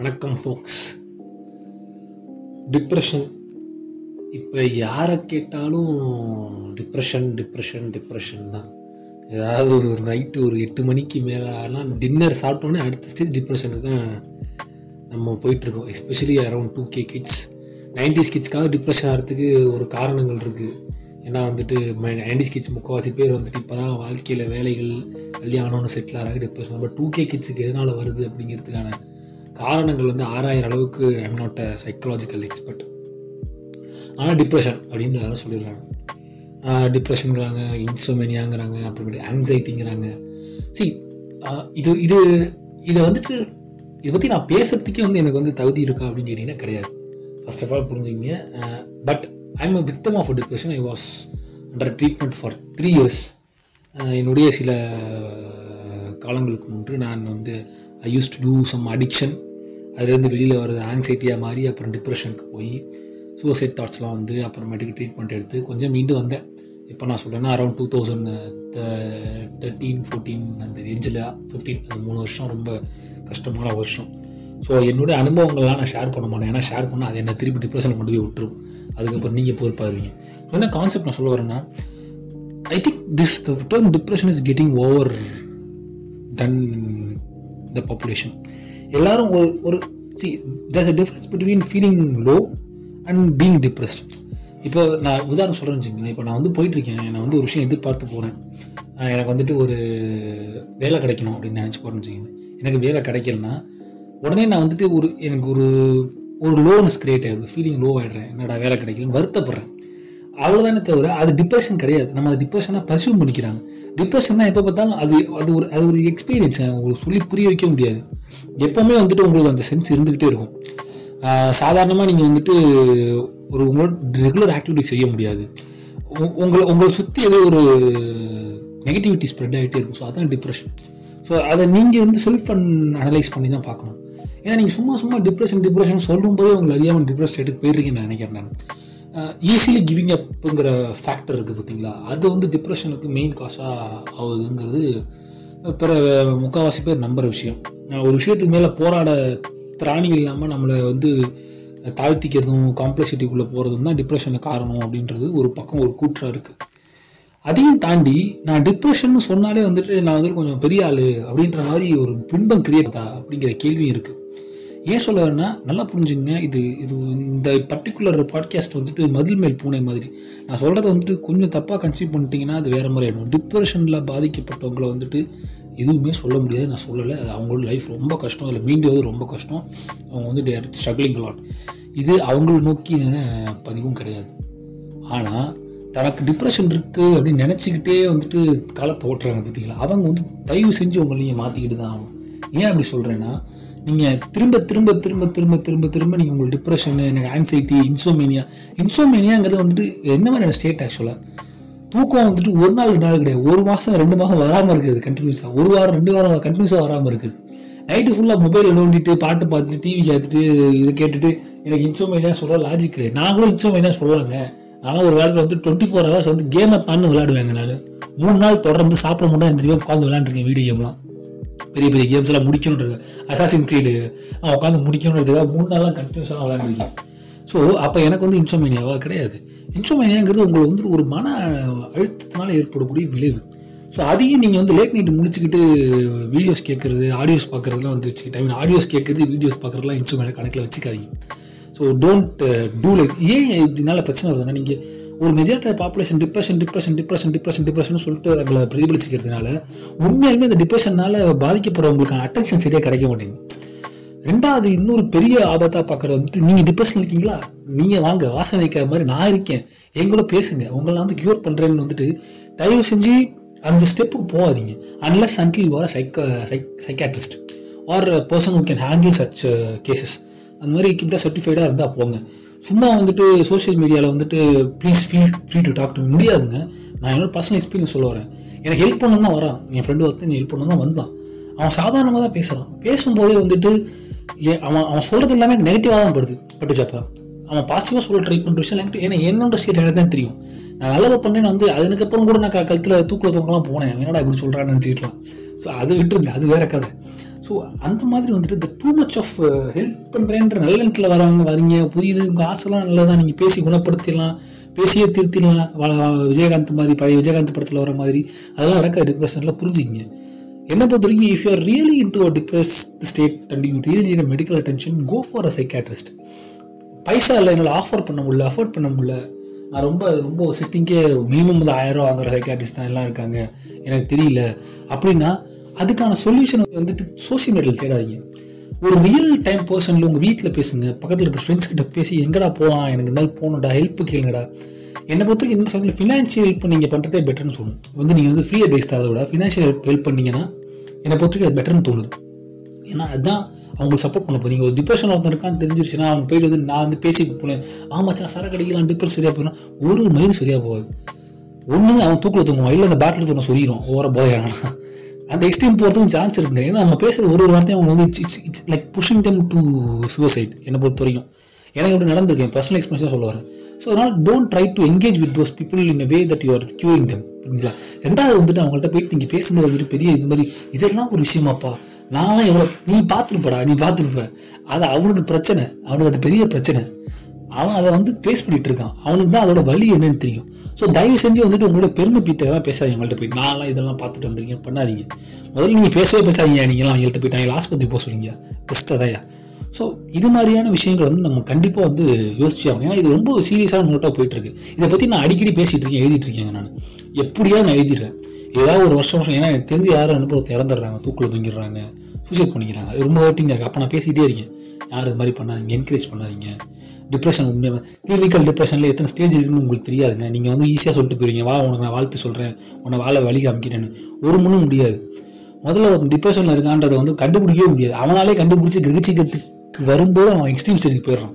வணக்கம் ஃபோக்ஸ் டிப்ரெஷன் இப்போ யாரை கேட்டாலும் டிப்ரெஷன் டிப்ரெஷன் டிப்ரெஷன் தான். ஏதாவது ஒரு நைட்டு ஒரு எட்டு மணிக்கு மேலே ஆனால் டின்னர் சாப்பிட்டோன்னே அடுத்த ஸ்டேஜ் டிப்ரெஷனுக்கு தான் நம்ம போயிட்டுருக்கோம். Especially around two K kids nineties கிட்ஸ்க்காக depression ஆகிறதுக்கு ஒரு காரணங்கள் இருக்குது ஏன்னா வந்துட்டு நைன்டிஸ் கிட்ஸ் முக்கால்வாசி பேர் வந்துட்டு இப்போ தான் வாழ்க்கையில் வேலைகள் கல்யாணம்னு செட்டில் ஆகிறாங்க டிப்ரெஷன் பட் டூ கே கிட்ஸுக்கு எதனால் வருது அப்படிங்கிறதுக்கான காரணங்கள் வந்து ஆறாயிரம் அளவுக்கு I'm not a psychological expert ஆனால் டிப்ரெஷன் அப்படின்னு யாரும் சொல்லிடுறாங்க. டிப்ரெஷனுங்கிறாங்க இன்சோமேனியாங்கிறாங்க அப்புறமேட்டு ஆங்ஸைட்டிங்கிறாங்க சி இது இது இதை வந்துட்டு இதை பற்றி நான் பேசுறதுக்கே வந்து எனக்கு வந்து தகுதி இருக்கா அப்படின்னு கேட்டிங்கன்னா கிடையாது. ஃபர்ஸ்ட் ஆஃப் ஆல் புரிஞ்சுங்க but I am a victim of depression I was under treatment for three years என்னுடைய சில காலங்களுக்கு முன்பு நான் வந்து I use to do some addiction அதுலேருந்து வெளியில் வர்றது ஆங்ஸைட்டியாக மாறி அப்புறம் டிப்ரெஷனுக்கு போய் சூசைட் தாட்ஸ்லாம் வந்து அப்புறமேட்டுக்கு ட்ரீட்மெண்ட் எடுத்து கொஞ்சம் மீண்டு வந்தேன். இப்போ நான் சொல்கிறேன்னா around two thousand thirteen fourteen அந்த ஏஜில் ஃபிஃப்டீன் அந்த மூணு வருஷம் ரொம்ப கஷ்டமான வருஷம். ஸோ என்னுடைய அனுபவங்கள்லாம் நான் ஷேர் பண்ண மாட்டேன். ஏன்னா ஷேர் பண்ணால் அது என்ன திருப்பி டிப்ரெஷனில் கொண்டு போய் விட்டுரும். அதுக்கப்புறம் நீங்கள் பொறுப்பாருவீங்க என்ன கான்செப்ட் நான் சொல்ல வரேன்னா I think this the term depression is getting over than the population எல்லாரும் ஒரு ஒரு see there's a difference between feeling low and being depressed இப்போ நான் உதாரணம் சொல்கிறேன்னு வச்சுக்கோங்களேன். இப்போ நான் வந்து போயிட்டுருக்கேன். நான் வந்து ஒரு விஷயம் எதிர்பார்த்து போகிறேன் எனக்கு வந்துட்டு ஒரு வேலை கிடைக்கணும் அப்படின்னு நினச்சி போகிறேன்னு வச்சுக்கோங்க. எனக்கு வேலை கிடைக்கலன்னா உடனே நான் வந்துட்டு ஒரு எனக்கு ஒரு ஒரு லோனஸ் கிரியேட் ஆகுது ஃபீலிங் லோ ஆகிடுறேன் என்னடா வேலை கிடைக்கலன்னு வருத்தப்படுறேன். அவ்வளோதானே தவிர அது டிப்ரெஷன் கிடையாது. நம்ம அதை டிப்ரெஷனாக பர்சியூ பண்ணிக்கிறாங்க. டிப்ரெஷன்னா எப்போ பார்த்தாலும் அது அது ஒரு அது ஒரு எக்ஸ்பீரியன்ஸ் உங்களுக்கு சொல்லி புரிய வைக்க முடியாது. எப்போவுமே வந்துட்டு உங்களுக்கு அந்த சென்ஸ் இருந்துக்கிட்டே இருக்கும். சாதாரணமாக நீங்கள் வந்துட்டு ஒரு உங்களோட ரெகுலர் ஆக்டிவிட்டி செய்ய முடியாது. உங்களை உங்களை சுற்றி ஏதோ ஒரு நெகட்டிவிட்டி ஸ்ப்ரெட் ஆகிட்டே இருக்கும். ஸோ அதான் டிப்ரெஷன் ஸோ அதை நீங்கள் வந்து செல்ஃப் அனலைஸ் பண்ணி தான் பார்க்கணும். ஏன்னா நீங்கள் சும்மா சும்மா டிப்ரெஷன் டிப்ரெஷன் சொல்லும்போதே உங்களை அறியாமல் டிப்ரெஷன் எடுத்து போயிருக்கீங்கன்னு நினைக்கிறேன் நான். ஈஸிலி கிவிங் அப்புங்கிற ஃபேக்டர் இருக்குது பார்த்தீங்களா? அது வந்து டிப்ரெஷனுக்கு மெயின் காசாக ஆகுதுங்கிறது பிற முக்கால்வாசி பேர் நம்புகிற விஷயம். ஒரு விஷயத்துக்கு மேலே போராட திராணி இல்லாமல் நம்மளை வந்து தாழ்த்திக்கிறதும் காம்ப்ளெக்சிட்டிக்குள்ளே போகிறதும் தான் டிப்ரெஷனுக்கு காரணம் அப்படின்றது ஒரு பக்கம் ஒரு கூற்றாக இருக்குது அதையும் தாண்டி நான் டிப்ரெஷன் சொன்னாலே வந்துட்டு நான் வந்துட்டு கொஞ்சம் பெரிய ஆள் அப்படின்ற மாதிரி ஒரு பின்பம் கிரியேட்டா அப்படிங்கிற கேள்வியும் இருக்குது ஏன் சொல்ல வரேன்னா நல்லா புரிஞ்சுங்க இது இது இந்த பர்டிகுலர் பாட்காஸ்ட் வந்துட்டு மதில் மேல் பூனை மாதிரி. நான் சொல்கிறத வந்துட்டு கொஞ்சம் தப்பாக கன்சீவ் பண்ணிட்டீங்கன்னா அது வேறு மாதிரி ஆகிடும் டிப்ரெஷனில் பாதிக்கப்பட்டவங்களை வந்துட்டு எதுவுமே சொல்ல முடியாது. நான் சொல்லலை. அது அவங்களோட லைஃப் ரொம்ப கஷ்டம். அதில் மீண்டுவது ரொம்ப கஷ்டம். அவங்க வந்து தேர் ஸ்ட்ரகிளிங் லாட் இது அவங்கள நோக்கி பதிவும் கிடையாது. ஆனால் தனக்கு டிப்ரெஷன் இருக்குது அப்படின்னு நினச்சிக்கிட்டே வந்துட்டு காலத்தை ஓட்டுறாங்க பார்த்தீங்களா அவங்க வந்து தயவு செஞ்சு உங்களை நீங்கள் மாற்றிக்கிட்டு தான் ஆகணும். ஏன் அப்படி சொல்கிறேன்னா நீங்கள் திரும்ப திரும்ப திரும்ப திரும்ப திரும்ப திரும்ப நீங்கள் உங்களுக்கு டிப்ரெஷனு எனக்கு ஆன்சைட்டி இன்சோமேனியா இன்சோமேனியாங்கிறது வந்துட்டு என்ன மாதிரியான ஸ்டேட் ஆக்சுவலாக தூக்கம் வந்துட்டு ஒரு நாள் ரெண்டு நாள் கிடையாது. ஒரு மாதம் ரெண்டு மாதம் வராமல் இருக்குது கண்டினியூஸாக ஒரு வாரம் ரெண்டு வாரம் கண்டினியூஸாக வராமல் இருக்குது. நைட்டு ஃபுல்லாக மொபைல் நோண்டிட்டு பாட்டு பார்த்துட்டு டிவி கேத்துட்டு இதை கேட்டுட்டு எனக்கு இன்சோமேனியா சொல்ல லாஜிக் கிடையாது. நான் கூட இன்சோமேனியா சொல்லலாங்க ஆனால் ஒரு வேளத்தில் வந்து டுவெண்ட்டி ஃபோர் ஹவர்ஸ் வந்து கேமை தாண்டு விளையாடுவேங்க நான். மூணு நாள் தொடர்ந்து சாப்பிட முடியாது இந்த உட்காந்து விளையாண்டுருக்கேன் வீடியோ கேம்லாம் பெரிய பெரிய கேம்ஸ் எல்லாம் முடிக்கணுன்றது அசாசின் க்ரீடு நான் உட்காந்து முடிக்கணுன்றதுக்காக மூணு நாள்லாம் கண்டினியூஸாக விளாண்டுருக்கேன் ஸோ அப்போ எனக்கு வந்து இன்சோமேனியாவா கிடையாது. இன்சோமேனியாங்கிறது உங்களை வந்து ஒரு மன அழுத்தத்தினால ஏற்படக்கூடிய விளைவு. ஸோ அதையும் நீங்கள் வந்து லேட் நைட்டு முடிச்சுக்கிட்டு வீடியோஸ் கேட்குறது ஆடியோஸ் பார்க்குறதுலாம் வந்து வச்சுக்கிட்டு ஐ மீன் ஆடியோஸ் கேட்குறது வீடியோஸ் பார்க்குறதுலாம் இன்சோமேனியா கணக்கில் வச்சுக்காதீங்க. ஸோ டோன்ட் டூ லைக் ஏன் இதனால பிரச்சனை வருதுன்னா நீங்கள் ஒரு majority population depression depression depression depression depression சொல்லிட்டு அவங்களை பிரதிபலிச்சிக்கிறதுனால உண்மையாலுமே இந்த டிப்ரெஷனால பாதிக்கப்படுறவங்களுக்கு அட்டென்ஷன் சரியாக கிடைக்க மாட்டேங்குது. ரெண்டாவது இன்னொரு பெரிய ஆபத்தாக பார்க்குறது வந்துட்டு நீங்கள் டிப்ரெஷன் இருக்கீங்களா? நீங்கள் வாங்க வாசனை வைக்கிற மாதிரி நான் இருக்கேன். எங்களோ பேசுங்க. உங்களை வந்து க்யூர் பண்ணுறேன்னு வந்துட்டு தயவு செஞ்சு அந்த ஸ்டெப்புக்கு போகாதீங்க. Unless until you are psych psych psychiatrist or person who can handle such cases அந்த மாதிரி கிட்ட சர்டிஃபைடாக இருந்தால் போங்க. சும்மா வந்துட்டு சோஷியல் மீடியாவில் வந்துட்டு please feel free to talk to முடியாதுங்க. நான் என்னோட பர்சனல் எக்ஸ்பீரியன்ஸ் சொல்ல வரேன். எனக்கு ஹெல்ப் பண்ணணும் தான் வரான். என் ஃப்ரெண்டு ஒருத்தன் ஹெல்ப் பண்ணணும் தான் வந்தான். அவன் சாதாரணமாக தான் பேசுகிறான் பேசும்போதே வந்துட்டு அவன் அவன் சொல்கிறது எல்லாமே நெகட்டிவாக தான் படுது. பட்டுச்சாப்பா? அவன் பாசிட்டிவாக சொல்ல ட்ரை பண்ணுற விஷயம் எனக்கு ஏன்னா என்னோட ஸ்டேட் எனக்கு தான் தெரியும். நான் நல்லது பண்ணேன்னு வந்து அதுக்கப்புறம் கூட நான் கழுத்தில் தூக்கில் தூக்கலாம் போனேன். என்னடா இப்படி சொல்கிறான்னு நினச்சிக்கலாம் ஸோ அது விட்டுருங்க. அது வேற கதை. ஸோ அந்த மாதிரி வந்துட்டு இந்த டூ மச் ஆஃப் ஹெல்ப் பண்ணுறேன்ற நல்ல எண்ணத்தில் வரவங்க வரீங்க. புரியுது. உங்கள் ஆசைலாம் நல்லதான் நீங்கள் பேசி குணப்படுத்திடலாம். பேசியே திருத்திடலாம். விஜயகாந்த் மாதிரி பழைய விஜயகாந்த் படத்தில் வர மாதிரி. அதெல்லாம் நடக்க டிப்ரெஷனில் புரிஞ்சுங்க என்னை பொறுத்த வரைக்கும் if you are really in to depressed state and you really need medical attention go for a psychiatrist பைசா இல்லை என்னால் ஆஃபர் பண்ண முடியல அஃபோர்ட் பண்ண முடியல. நான் ரொம்ப ரொம்ப சிட்டிங்கே மினிமம் வந்து ஆயிரம் ரூபா வாங்குற சைக்காட்ரிஸ்ட் தான் எல்லாம் இருக்காங்க. எனக்கு தெரியல. அப்படின்னா அதுக்கான சொல்யூஷன் வந்துட்டு சோஷியல் மீடியாவில் தேடாதீங்க. ஒரு ரியல் டைம் பர்சனில் உங்கள் வீட்டில் பேசுங்க. பக்கத்தில் இருக்கிற ஃப்ரெண்ட்ஸ் கிட்ட பேசி எங்கடா போகலாம் எனக்கு இந்த மாதிரி போகணும்டா. ஹெல்ப் கேளுங்கடா. என்னை பொறுத்தவரைக்கும் இந்த சமயத்தில் ஃபினான்ஷியல் ஹெல்ப் நீங்கள் பண்ணுறதே பெட்டர்னு சொல்லணும். வந்து நீங்கள் வந்து ஃப்ரீ அட்வைஸ் தரதை விட ஃபினான்ஷியல் ஹெல்ப் ஹெல்ப் பண்ணீங்கன்னா என்னை பொறுத்தவரைக்கும் அது பெட்டர்னு தோணுது. ஏன்னா அதுதான் அவங்களுக்கு சப்போர்ட் பண்ண போகிறீங்க ஒரு டிப்ரெஷன் ஒருத்தன் இருக்கான்னு தெரிஞ்சிருச்சுன்னா அவங்க போயிட்டு வந்து நான் வந்து பேசி போனேன். ஆமாச்சா சரக்கு அடிக்கலாம் டிப்ரெஷன் சரியாக போயிடும் ஒரு மயில் சரியாக போகாது. ஒன்று அவன் தூக்கில் தூங்குவான் இல்லை அந்த பேட்டில் தூங்க சொல்லிடும் ஓர போதையான அந்த எக்ஸ்ட்ரீம் போகிறதுக்கும் சான்ஸ் இருக்குங்க. ஏன்னா நம்ம பேசுகிற ஒரு ஒரு வார்த்தையும் அவங்க வந்து it's it's like pushing them to suicide என்னை பொறுத்த வரைக்கும். எனக்கு இப்படி நடந்திருக்கேன் பர்சனல் எக்ஸ்பீரியன்ஸாக சொல்ல வரேன் ஸோ அதனால் don't try to engage with those people in way that that you are curing புரியுங்களா ரெண்டாவது வந்துட்டு அவங்கள்ட்ட போயிட்டு நீங்கள் பேசும்போது வந்துட்டு பெரிய இது மாதிரி இதெல்லாம் ஒரு விஷயமாப்பா. நான்லாம் எவ்வளோ நீ பார்த்துருப்படா நீ பார்த்துருப்ப. அது அவனுக்கு பிரச்சனை அவனுக்கு அது பெரிய பிரச்சனை. அவன் அதை வந்து ஃபேஸ் பண்ணிட்டு இருக்கான். அவனுக்கு தான் அதோட வலி என்னன்னு தெரியும். ஸோ தயவு செஞ்சு வந்துட்டு உங்களோட பெருமை பீத்தெல்லாம் பேசாதீங்க அவங்கள்ட்ட போய். நான்லாம் இதெல்லாம் பார்த்துட்டு வந்திருக்கீங்க பண்ணாதீங்க. முதல்ல நீங்கள் பேசவே பேசாதீங்க. நீங்களாம் அவங்கள்ட்ட போயிட்டு அவங்க ஆஸ்பத்திரி போக சொல்லுங்க. பெஸ்ட் அதையா ஸோ இது மாதிரியான விஷயங்கள் வந்து நம்ம கண்டிப்பாக வந்து யோசிச்சு ஆகணும். ஏன்னா இது ரொம்ப சீரியஸான நோட்டாக போயிட்டுருக்கு. இதை பற்றி நான் அடிக்கடி பேசிகிட்டு இருக்கேன் எழுதிட்டு இருக்கேங்க நான். எப்படியாவது நான் எழுதிடுறேன். ஏதாவது ஒரு வருஷம் வருஷம். ஏன்னா எனக்கு தெரிஞ்சு யாரும் அனுபவத்தை இறந்துடுறாங்க. தூக்கில் தூங்கிடுறாங்க. சூசைட் பண்ணிக்கிறாங்க. அது ரொம்ப ஹர்ட்டிங்காக இருக்குது அப்போ நான் பேசிக்கிட்டே இருக்கேன். யாரும் இது மாதிரி பண்ணாதீங்க. என்கரேஜ் பண்ணாதீங்க. டிப்ரெஷன் உண்மையாக கிளினிக்கல் டிப்ரெஷனில் எத்தனை ஸ்டேஜ் இருக்குன்னு உங்களுக்கு தெரியாதுங்க. நீங்கள் வந்து ஈஸியாக சொல்லிட்டு போயிருங்க வா உனக்கு நான் வாழ்த்து சொல்கிறேன் உன்னை வாழ வழி காமிக்கிறேன்னு. ஒரு முன்னும் முடியாது. முதல்ல ஒரு டிப்ரெஷனில் இருக்கான்றதை வந்து கண்டுபிடிக்கவே முடியாது. அவனாலே கண்டுபிடிச்சி கிரகிச்சிக்கிறதுக்கு வரும்போது அவன் எக்ஸ்ட்ரீம் ஸ்டேஜுக்கு போயிடுறான்.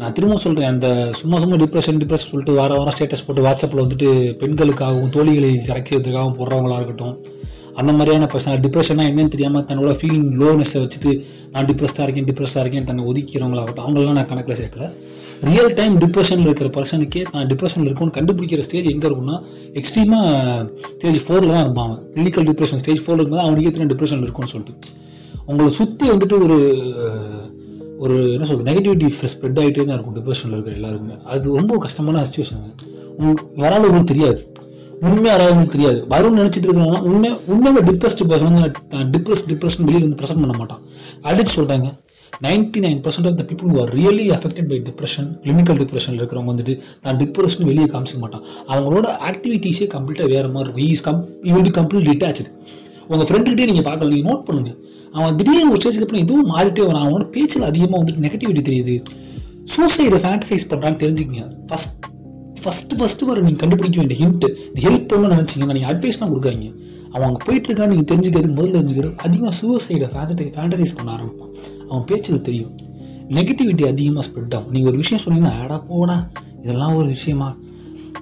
நான் திரும்ப சொல்கிறேன் அந்த சும்மா சும்மா டிப்ரெஷன் டிப்ரெஷன் சொல்லிட்டு வார வாரம் ஸ்டேட்டஸ் போட்டு வாட்ஸ்அப்பில் வந்துட்டு பெண்களுக்காகவும் தோழிகளை கரைக்கிறதுக்காகவும் போடுறவங்களா இருக்கட்டும். அந்த மாதிரியான பர்சன் டிப்ரெஷனாக என்னன்னு தெரியாமல் தன்னோட ஃபீலிங் லோனஸை வச்சுட்டு நான் டிப்ரெஸ்டாக இருக்கேன் டிப்ரெஸ்டாக இருக்கேன் தன்னை ஒதுக்கிறவங்களாகட்டும் அவங்களெல்லாம் நான் கணக்கில் சேர்க்கல. ரியல் டைம் டிப்ரெஷனில் இருக்கிற பர்சனுக்கே நான் டிப்ரெஷனில் இருக்கும்னு கண்டுபிடிக்கிற ஸ்டேஜ் எங்கே இருக்கும்னா எக்ஸ்ட்ரீமாக ஸ்டேஜ் ஃபோரில் தான் இருப்பாங்க. கிளினிக்கல் டிப்ரெஷன் ஸ்டேஜ் ஃபோரில் இருக்கும்போது அவனுக்கு எத்தனை டிப்ரெஷன் இருக்கும்னு சொல்லிட்டு. உங்களை சுற்றி வந்துட்டு ஒரு ஒரு என்ன சொல்றது நெகட்டிவிட்டி ஸ்ப்ரெட் ஆகிட்டே தான் இருக்கும் டிப்ரெஷனில் இருக்கிற எல்லாருக்குமே. அது ரொம்ப கஷ்டமான சுச்சுவேஷனுங்க உங்களுக்கு ஒன்றும் தெரியாது. உண்மையாக வராதவங்களுக்கு தெரியாது. வரும்னு நினச்சிட்டு இருக்கிறவங்க உண்மை உண்மையாக டிப்ரெஸ்ட் பர்சன் வந்து டிப்ரெஸ் டிப்ரெஷன் வெளியே வந்து ப்ரெசென்ட் பண்ண மாட்டான். அடிச்சு சொல்கிறாங்க ninety nine percent of the people are really affected by depression clinical டிப்ரெஷனில் இருக்கிறவங்க வந்துட்டு தான் டிப்ரெஷன் வெளியே காமிச்சிக்க மாட்டான். அவங்களோட ஆக்டிவிட்டீஸே கம்ப்ளீட்டாக வேறு மாதிரி இருக்கும். Is come E will be complete detach உங்கள் ஃப்ரெண்டுகிட்டே நீங்கள் பார்க்கல நீங்கள் நோட் பண்ணுங்க. அவன் திடீர்னு ஒரு ஸ்டேஜுக்கு அப்புறம் இதுவும் மாறிட்டே வரான். அவனோட பேச்சில் அதிகமாக வந்துட்டு நெகட்டிவிட்டி தெரியுது. சூசைடை ஃபேண்டசைஸ் பண்ணுறான்னு தெரிஞ்சுக்கங்க. ஃபஸ்ட் ஃபஸ்ட்டு ஃபஸ்ட்டு வர நீங்கள் கண்டுபிடிக்க வேண்டிய ஹிண்ட் இந்த ஹெல்ப் பண்ணணும்னு நினச்சிங்கன்னா நீங்கள் அட்வைஸ்லாம் கொடுக்காதீங்க. அவன் அங்கே போயிட்டுருக்கான்னு நீங்கள் தெரிஞ்சுக்கிறதுக்கு முதல்ல தெரிஞ்சுக்கிறது அதிகமாக சூசைடை ஃபேண்டை ஃபேண்டசைஸ் பண்ண ஆரம்பிப்பான். அவன் பேச்சில் தெரியும். நெகட்டிவிட்டி அதிகமாக ஸ்ப்ரெட் ஆகும். நீங்கள் ஒரு விஷயம் சொன்னீங்கன்னா ஆடா போடா இதெல்லாம் ஒரு விஷயமா?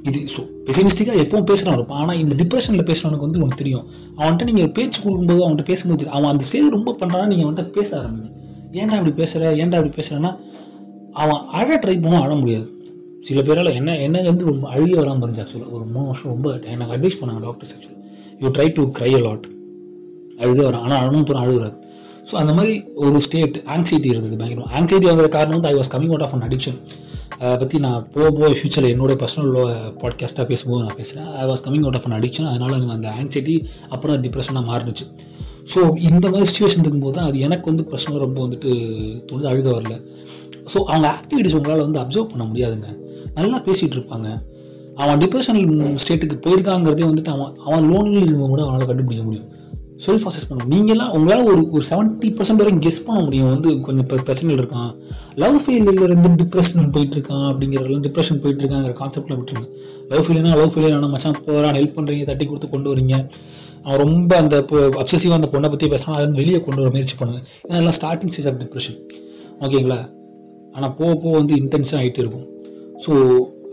இது ஸோ பெசிமிஸ்டிக்காக எப்பவும் பேசுகிறான் இருப்பான். ஆனால் இந்த டிப்ரெஷனில் பேசுகிறவனுக்கு வந்து உனக்கு தெரியும். அவன்கிட்ட நீங்கள் பேச்சு கொடுக்கும்போது அவன்கிட்ட பேசும்போது தெரியும். அவன் அந்த சேவை ரொம்ப பண்ணுறான்னா நீங்கள் அவன்கிட்ட பேச ஆரம்பிங்க. ஏன்டா இப்படி பேசுகிற ஏன்டா இப்படி பேசுகிறேன்னா அவன் அழ ட்ரை பண்ண அழ முடியாது. சில பேரால் என்ன என்ன வந்து ரொம்ப அழுகி வராமல் இருந்துச்சு ஆக்சுவலாக ஒரு மூணு வருஷம் ரொம்ப எனக்கு அட்வைஸ் பண்ணாங்க டாக்டர்ஸ் ஆக்சுவலாக you try to cry a lot lot அழுக வரான் ஆனால் அழணும் தூரம் அழுகுறாரு. ஸோ அந்த மாதிரி ஒரு ஸ்டேட் ஆங்ஸைட்டி இருந்தது பயங்கரம். ஆங்ஸைட்டி வந்த காரணம் வந்து I was coming out of an addiction அதை பற்றி நான் போக போக ஃபியூச்சரில் என்னோட பர்சனல் பாட்காஸ்ட்டாக பேசும்போது நான் பேசுகிறேன் I was coming out of an addiction அதனால் எனக்கு அந்த ஆங்ஸைட்டி அப்புறம் டிப்ரெஷனாக மாறினுச்சு ஸோ இந்த மாதிரி சுச்சுவேஷன் இருக்கும்போது தான் அது எனக்கு வந்து பிரச்சனை ரொம்ப வந்துட்டு தோணுது. அழுக வரல. ஸோ அவங்க ஆக்டிவிட்டிஸ் உங்களால் வந்து அப்சர்வ் பண்ண முடியாதுங்க. நல்லா பேசிகிட்டு இருப்பாங்க. அவன் டிப்ரெஷன் ஸ்டேட்டுக்கு போயிருக்காங்கிறதே வந்துட்டு அவன் அவன் லோன்ல இருக்கவங்க கூட அவனால் கண்டுபிடிக்க முடியும். செல்ஃப் அசஸ் பண்ண நீங்களாம் உங்களால் ஒரு ஒரு செவன்ட்டி பர்சன்ட் வரைக்கும் கெஸ் பண்ண முடியும். வந்து கொஞ்சம் இப்போ பிரச்சனைகள் இருக்கான். லவ் ஃபெயிலில் இருந்து டிப்ரெஷன் போயிட்டு இருக்கான் அப்படிங்கிறதெல்லாம் டிப்ரெஷன் போயிட்டு இருக்காங்கிற கான்செப்ட்லாம் விட்டுருங்க லவ் ஃபெயிலியர்னா லவ் ஃபெயிலியர் ஆனால் மச்சான் போகிறான் ஹெல்ப் பண்ணுறீங்க தட்டி கொடுத்து கொண்டு வரீங்க. அவன் ரொம்ப அந்த அப்சசிவாக அந்த பொண்ணை பற்றி பேசினா அதை வெளியே கொண்டு வர முயற்சி பண்ணுங்க. ஏன்னா எல்லாம் ஸ்டார்டிங் ஸ்டேஜ் ஆஃப் டிப்ரெஷன் ஓகேங்களா ஆனால் போக போக வந்து இன்டென்ஸாக ஆகிட்டே இருக்கும். ஸோ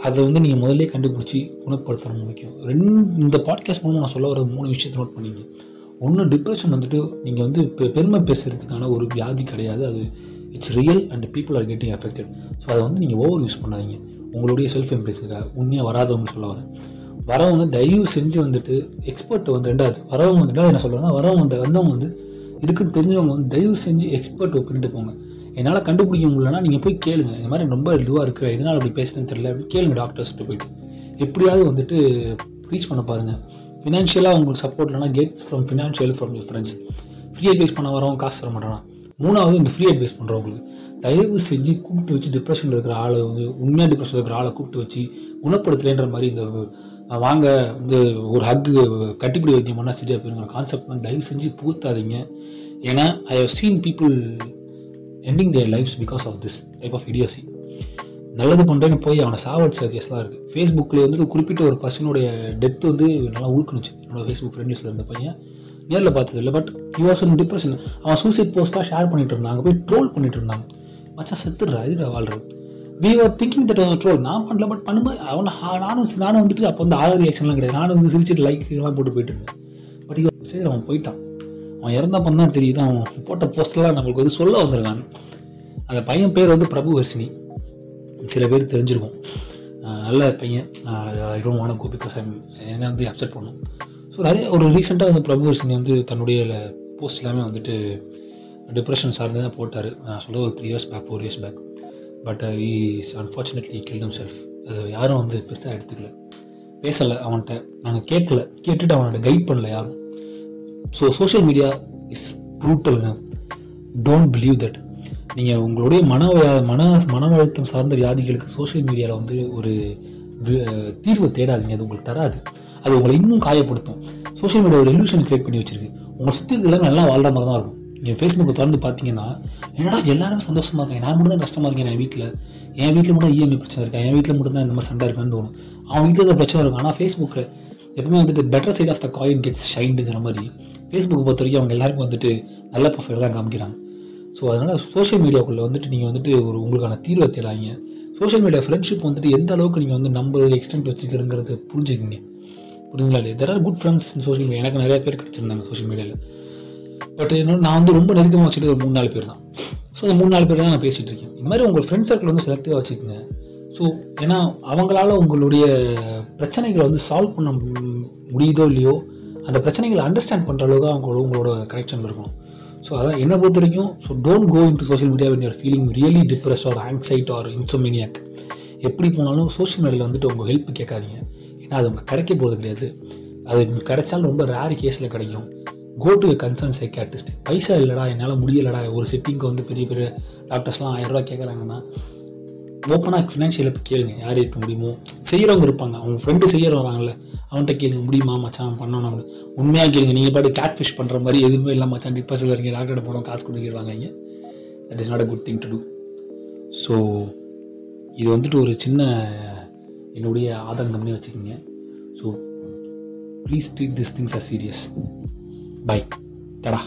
அதை வந்து நீங்கள் முதல்ல கண்டுபிடிச்சி குணப்படுத்துறது முக்கியம். ரெண்டு இந்த பாட்காஸ்ட் மூலமாக நான் சொல்ல வர மூணு விஷயத்தை நோட் பண்ணிங்க. ஒன்று டிப்ரெஷன் வந்துட்டு நீங்கள் வந்து இப்போ பெருமை பேசுகிறதுக்கான ஒரு வியாதி கிடையாது. அது it's real and people are getting affected so அதை வந்து நீங்கள் ஓவர் யூஸ் பண்ணாதீங்க. உங்களுடைய செல்ஃப் எம்ப்ரேஸுக்காக உண்மையாக வராதவங்க சொல்ல வரேன். வரவங்க தயவு செஞ்சு வந்துட்டு எக்ஸ்பர்ட் வந்து ரெண்டாவது வரவங்க வந்துட்டு என்ன சொல்கிறேன்னா வரவங்க வந்து வந்தவங்க வந்து இதுக்கு தெரிஞ்சவங்க வந்து தயவு செஞ்சு எக்ஸ்பர்ட் ஒப்பிட்டு போங்க. என்னால் கண்டுபிடிக்க முடியலன்னா நீங்கள் போய் கேளுங்க. இந்த மாதிரி ரொம்ப இதுவாக இருக்குது எதனால் அப்படி பேசுகிறேன்னு தெரியல. கேளுங்க டாக்டர்ஸ்கிட்ட போயிட்டு. எப்படியாவது வந்துட்டு ரீச் பண்ண பாருங்கள் ஃபினான்ஷியலாக உங்களுக்கு சப்போர்ட் இல்லைனா gets from financial from your friends free advice பண்ண வரவங்க காசு தர மாட்டானா மூணாவது இந்த ஃப்ரீ அட்வைஸ் பண்ணுறவங்களுக்கு தயவு செஞ்சு கூப்பிட்டு வச்சு டிப்ரெஷனில் இருக்கிற ஆளை வந்து உண்மையாக டிப்ரெஷனில் இருக்கிற ஆளை கூப்பிட்டு வச்சு குணப்படுத்தலைன்ற மாதிரி இந்த வாங்க வந்து ஒரு ஹக்கு கட்டிப்பிடி வைத்தியம் பண்ணால் சரியாக போயிருங்கிற கான்செப்ட் வந்து தயவு செஞ்சு பூத்தாதீங்க ஏன்னா I have seen people ending their lifes because of this type of idiocy நல்லது பண்ணுறேன்னு போய் அவனை சாவடிச்ச கேஸ்லாம் இருக்குது ஃபேஸ்புக்கில் வந்துட்டு குறிப்பிட்ட ஒரு பர்சனுடைய டெத் வந்து நல்லா உழுக்கணுச்சு என்னோட ஃபேஸ்புக் ஃப்ரெண்ட்ஸில் இருந்த பையன் நேரில் பார்த்தது இல்லை but he was in depression அவன் சூசைட் போஸ்ட்டாக ஷேர் பண்ணிட்டு இருந்தாங்க போய் ட்ரோல் பண்ணிட்டு இருந்தாங்க மச்சா செத்துடுறா இதுடா வாழ்றது? We are thinking that was troll நான் பண்ணல பட் பண்ணும்போது அவனை நானும் நானும் வந்துட்டு அப்போ வந்து ஆக ரியாக்ஷன்லாம் கிடையாது. நானும் வந்து சிரிச்சிட்டு லைக் எல்லாம் போட்டு போயிட்டு இருந்தேன். பட் சரி அவன் போயிட்டான். அவன் இறந்தப்பன் தான் தெரியுது அவன் போட்ட போஸ்ட்லாம் நம்மளுக்கு வந்து சொல்ல வந்திருக்கான். அந்த பையன் பேர் வந்து பிரபு வர்ஷினி சில பேர் தெரிஞ்சிருக்கும். நல்ல பையன். I don't want go because I'm என்ன வந்து அப்செட் பண்ணும். ஸோ நிறைய ஒரு ரீசெண்டாக வந்து பிரபு வர்ஷினி வந்து தன்னுடைய போஸ்ட் எல்லாமே வந்துட்டு டிப்ரெஷன் சார்ந்து தான் போட்டார். நான் சொல்ல ஒரு three years back four years back but is unfortunately killed him self அது யாரும் வந்து பெருசாக எடுத்துக்கல. பேசலை அவன்கிட்ட. நாங்கள் கேட்கல. கேட்டுட்டு அவனோட கைட் பண்ணல யாரும். ஸோ சோஷியல் மீடியா இஸ் ப்ரூட்டலுங்க டோன்ட் பிலீவ் தட் நீங்கள் உங்களுடைய மன மன மன அழுத்தம் சார்ந்த வியாதிகளுக்கு சோஷியல் மீடியாவில் வந்து ஒரு தீர்வு தேடாதீங்க. அது உங்களுக்கு தராது. அது உங்களை இன்னும் காயப்படுத்தும். சோஷியல் மீடியா ஒரு எல்யூஷன் கிரியேட் பண்ணி வச்சிருக்கு. உங்களை சுற்றி இருக்கிறவங்க நல்லா வாழ்ற மாதிரி தான் இருக்கும். நீங்கள் ஃபேஸ்புக்கை திறந்து பார்த்தீங்கன்னா என்னடா எல்லாருமே சந்தோஷமாக இருக்காங்க. நான் மட்டும் தான் கஷ்டமாக இருக்கேன் என் வீட்டில் என் வீட்டில் மட்டும் இஎம்ஐ பிரச்சனை இருக்கா? என் வீட்டில் மட்டும் தான் இந்த மாதிரி சண்டை இருக்குன்னு தோணும். அவன் வீட்டில் தான் பிரச்சனை இருக்கும். ஆனால் ஃபேஸ்புக்கில் எப்பவுமே வந்துட்டு better side of the coin gets ஷைண்டுங்கிற மாதிரி ஃபேஸ்புக் பொறுத்த வரைக்கும் அவங்க எல்லாருமே வந்துட்டு நல்ல ப்ரொஃபைல் தான் காமிக்கிறாங்க. ஸோ அதனால் சோஷியல் மீடியாவுக்குள்ளே வந்துட்டு நீங்கள் வந்துட்டு ஒரு உங்களுக்கான தீர்வை தேடாங்க சோஷியல் மீடியா ஃப்ரெண்ட்ஷிப் வந்துட்டு எந்த அளவுக்கு நீங்கள் வந்து நம்ப எக்ஸ்டென்ட் வச்சுக்கிறங்கிறது புரிஞ்சுக்கிங்க. புரிஞ்சுங்களா இல்லையா? There are good friends social media எனக்கு நிறைய பேர் கிடச்சிருந்தாங்க சோஷியல் மீடியாவில் பட் என்னோட நான் வந்து ரொம்ப நெருக்கமாக வச்சுட்டு ஒரு மூணு நாலு பேர் தான். ஸோ அந்த மூணு நாலு பேர் தான் நான் பேசிகிட்டு இருக்கேன். இந்த மாதிரி உங்கள் ஃப்ரெண்ட் சர்க்கிள் வந்து செலக்டிவாக வச்சுக்கோங்க. ஸோ ஏன்னா அவங்களால உங்களுடைய பிரச்சனைகளை வந்து சால்வ் பண்ண மு- முடியுதோ இல்லையோ அந்த பிரச்சனைகளை அண்டர்ஸ்டாண்ட் பண்ணுற அளவுக்கு அவங்க உங்களோட கனெக்ஷன் இருக்கும். ஸோ அதான் என்னை பொறுத்த வரைக்கும் so don't go into social media when your feeling really depress or anxiety or insomniac எப்படி போனாலும் சோஷியல் மீடியாவில் வந்துட்டு உங்கள் ஹெல்ப் கேட்காதீங்க. ஏன்னா அது உங்களுக்கு கிடைக்க போகிறது கிடையாது. அது கிடைச்சாலும் ரொம்ப ரேர் கேஸில் கிடைக்கும். கோ டு கன்சர்ன் சைக்காட்டிஸ்ட் பைசா இல்லைடா என்னால் முடியலடா. ஒரு செட்டிங்க்கு வந்து பெரிய பெரிய டாக்டர்ஸ்லாம் ஆயிரம் ரூபாய் கேட்குறாங்கன்னா ஓப்பனாக ஃபினான்ஷியல் இப்போ கேளுங்க. யார் இருக்க முடியுமோ. செய்கிறவங்க இருப்பாங்க. அவங்க ஃப்ரெண்டு செய்கிற வராங்கல்ல அவன்கிட்ட கேளுங்க. முடியுமா மச்சான்? பண்ணணும் அப்படி உண்மையாக கேளுங்க. நீங்கள் பாட்டு கேட் ஃபிஷ் பண்ணுற மாதிரி எதுவுமே இல்லை மச்சான். டிப்பஸில் இருக்கீங்க. டாக்டர் போகிறோம் காசு கொடுக்கிடுவாங்க இங்கே that is not a good thing to do so இது வந்துட்டு ஒரு சின்ன என்னுடைய ஆதங்கம்னே வச்சுக்கோங்க. So please treat this things are serious bye tata